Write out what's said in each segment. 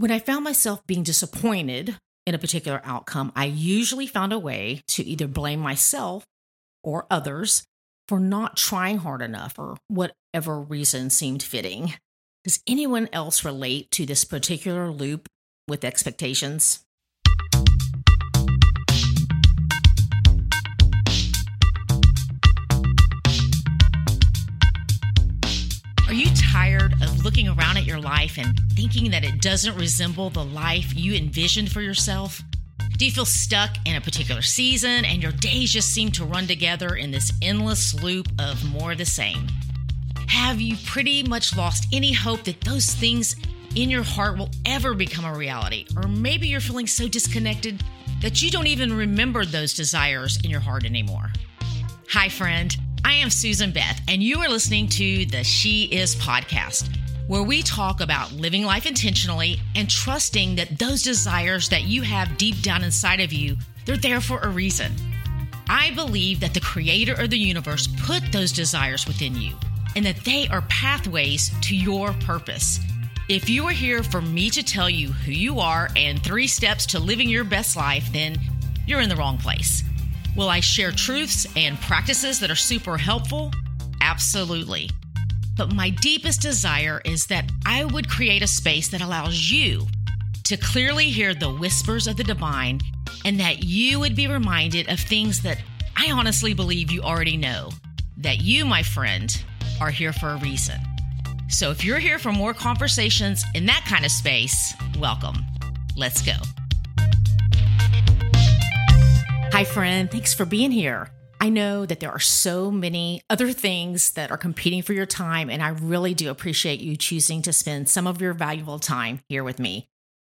When I found myself being disappointed in a particular outcome, I usually found a way to either blame myself or others for not trying hard enough or whatever reason seemed fitting. Does anyone else relate to this particular loop with expectations? Are you tired of looking around at your life and thinking that it doesn't resemble the life you envisioned for yourself? Do you feel stuck in a particular season and your days just seem to run together in this endless loop of more of the same? Have you pretty much lost any hope that those things in your heart will ever become a reality? Or maybe you're feeling so disconnected that you don't even remember those desires in your heart anymore. Hi, friend. I am Susan Beth, and you are listening to the She Is podcast, where we talk about living life intentionally and trusting that those desires that you have deep down inside of you, they're there for a reason. I believe that the creator of the universe put those desires within you and that they are pathways to your purpose. If you are here for me to tell you who you are and three steps to living your best life, then you're in the wrong place. Will I share truths and practices that are super helpful? Absolutely. But my deepest desire is that I would create a space that allows you to clearly hear the whispers of the divine and that you would be reminded of things that I honestly believe you already know. That you, my friend, are here for a reason. So if you're here for more conversations in that kind of space, welcome. Let's go. Hi, friend. Thanks for being here. I know that there are so many other things that are competing for your time, and I really do appreciate you choosing to spend some of your valuable time here with me.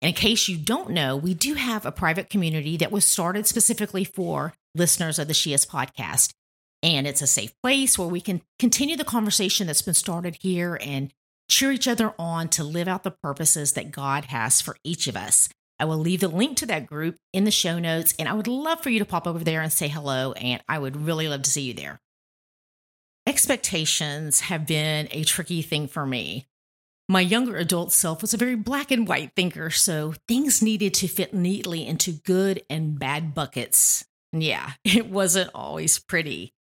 And in case you don't know, we do have a private community that was started specifically for listeners of the She Is podcast. And it's a safe place where we can continue the conversation that's been started here and cheer each other on to live out the purposes that God has for each of us. I will leave the link to that group in the show notes, and I would love for you to pop over there and say hello, and I would really love to see you there. Expectations have been a tricky thing for me. My younger adult self was a very black and white thinker, so things needed to fit neatly into good and bad buckets. Yeah, it wasn't always pretty.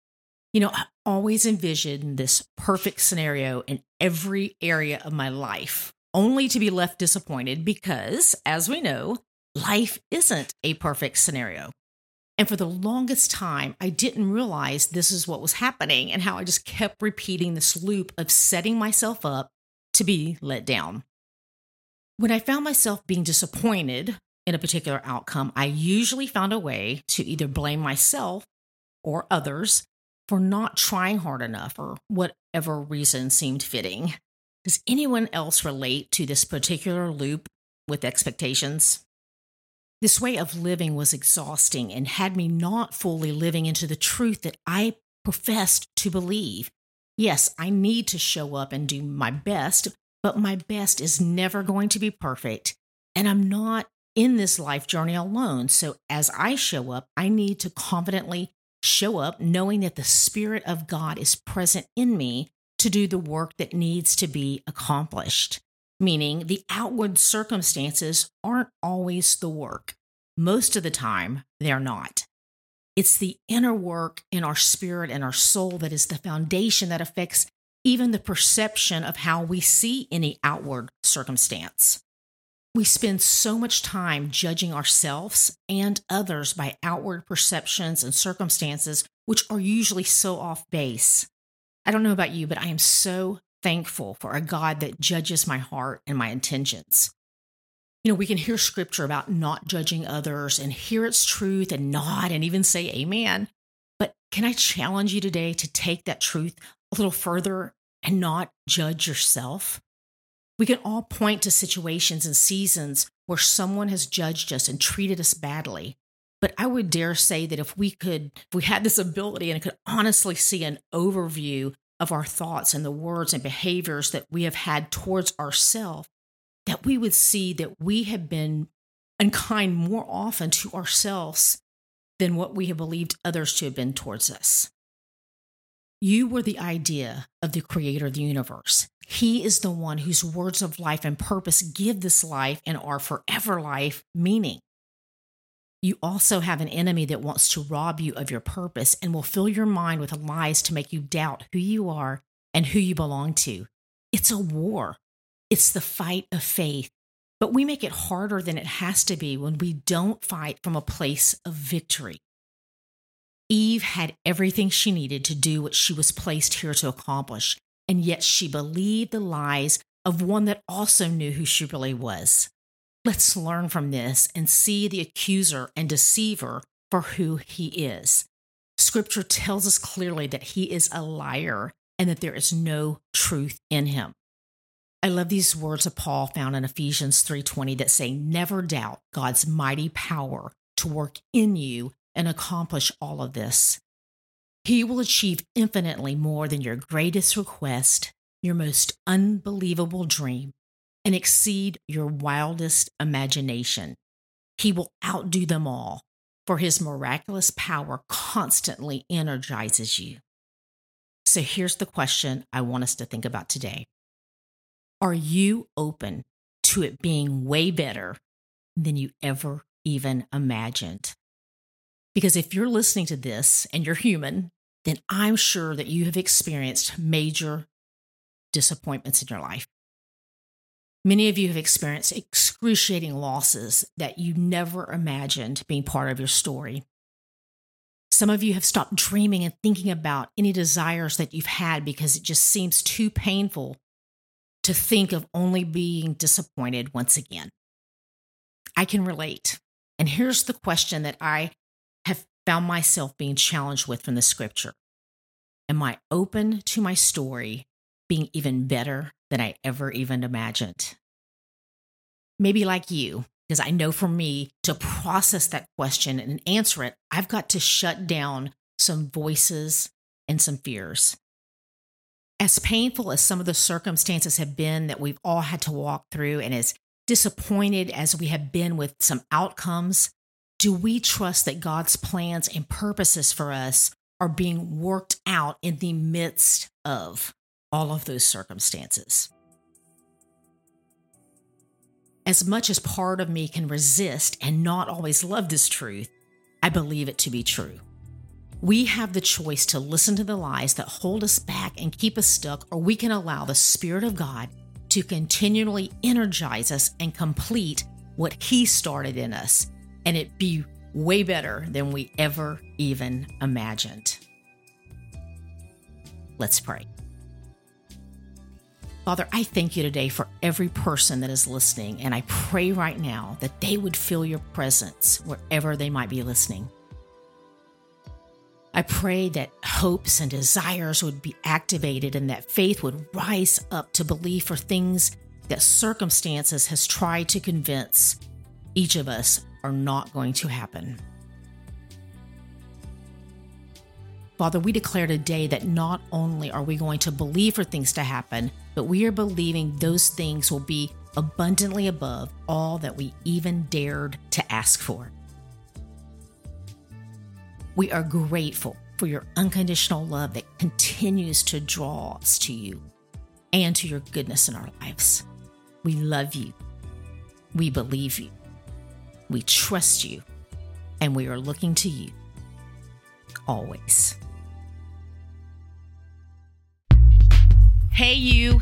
You know, I always envisioned this perfect scenario in every area of my life only to be left disappointed because, as we know, life isn't a perfect scenario. And for the longest time, I didn't realize this is what was happening and how I just kept repeating this loop of setting myself up to be let down. When I found myself being disappointed in a particular outcome, I usually found a way to either blame myself or others for not trying hard enough or whatever reason seemed fitting. Does anyone else relate to this particular loop with expectations? This way of living was exhausting and had me not fully living into the truth that I professed to believe. Yes, I need to show up and do my best, but my best is never going to be perfect. And I'm not in this life journey alone. So as I show up, I need to confidently show up knowing that the Spirit of God is present in me to do the work that needs to be accomplished, meaning the outward circumstances aren't always the work. Most of the time, they're not. It's the inner work in our spirit and our soul that is the foundation that affects even the perception of how we see any outward circumstance. We spend so much time judging ourselves and others by outward perceptions and circumstances, which are usually so off base. I don't know about you, but I am so thankful for a God that judges my heart and my intentions. You know, we can hear scripture about not judging others and hear its truth and nod and even say amen. But can I challenge you today to take that truth a little further and not judge yourself? We can all point to situations and seasons where someone has judged us and treated us badly. But I would dare say that if we could, if we had this ability and could honestly see an overview of our thoughts and the words and behaviors that we have had towards ourselves, that we would see that we have been unkind more often to ourselves than what we have believed others to have been towards us. You were the idea of the creator of the universe. He is the one whose words of life and purpose give this life and our forever life meaning. You also have an enemy that wants to rob you of your purpose and will fill your mind with lies to make you doubt who you are and who you belong to. It's a war, it's the fight of faith. But we make it harder than it has to be when we don't fight from a place of victory. Eve had everything she needed to do what she was placed here to accomplish, and yet she believed the lies of one that also knew who she really was. Let's learn from this and see the accuser and deceiver for who he is. Scripture tells us clearly that he is a liar and that there is no truth in him. I love these words of Paul found in Ephesians 3:20 that say never doubt God's mighty power to work in you and accomplish all of this. He will achieve infinitely more than your greatest request, your most unbelievable dream, and exceed your wildest imagination. He will outdo them all, for his miraculous power constantly energizes you. So here's the question I want us to think about today Are you open to it being way better than you ever even imagined? Because if you're listening to this and you're human, then I'm sure that you have experienced major disappointments in your life. Many of you have experienced excruciating losses that you never imagined being part of your story. Some of you have stopped dreaming and thinking about any desires that you've had because it just seems too painful to think of only being disappointed once again. I can relate. And here's the question that I have found myself being challenged with from the scripture Am I open to my story being even better than I ever even imagined? Maybe like you, because I know for me to process that question and answer it, I've got to shut down some voices and some fears. As painful as some of the circumstances have been that we've all had to walk through, and as disappointed as we have been with some outcomes, do we trust that God's plans and purposes for us are being worked out in the midst of all of those circumstances? As much as part of me can resist and not always love this truth, I believe it to be true. We have the choice to listen to the lies that hold us back and keep us stuck, or we can allow the Spirit of God to continually energize us and complete what He started in us and it be way better than we ever even imagined. Let's pray. Father, I thank you today for every person that is listening, and I pray right now that they would feel your presence wherever they might be listening. I pray that hopes and desires would be activated and that faith would rise up to believe for things that circumstances has tried to convince each of us are not going to happen. Father, we declare today that not only are we going to believe for things to happen, but we are believing those things will be abundantly above all that we even dared to ask for. We are grateful for your unconditional love that continues to draw us to you and to your goodness in our lives. We love you. We believe you. We trust you, and we are looking to you always. Hey, you.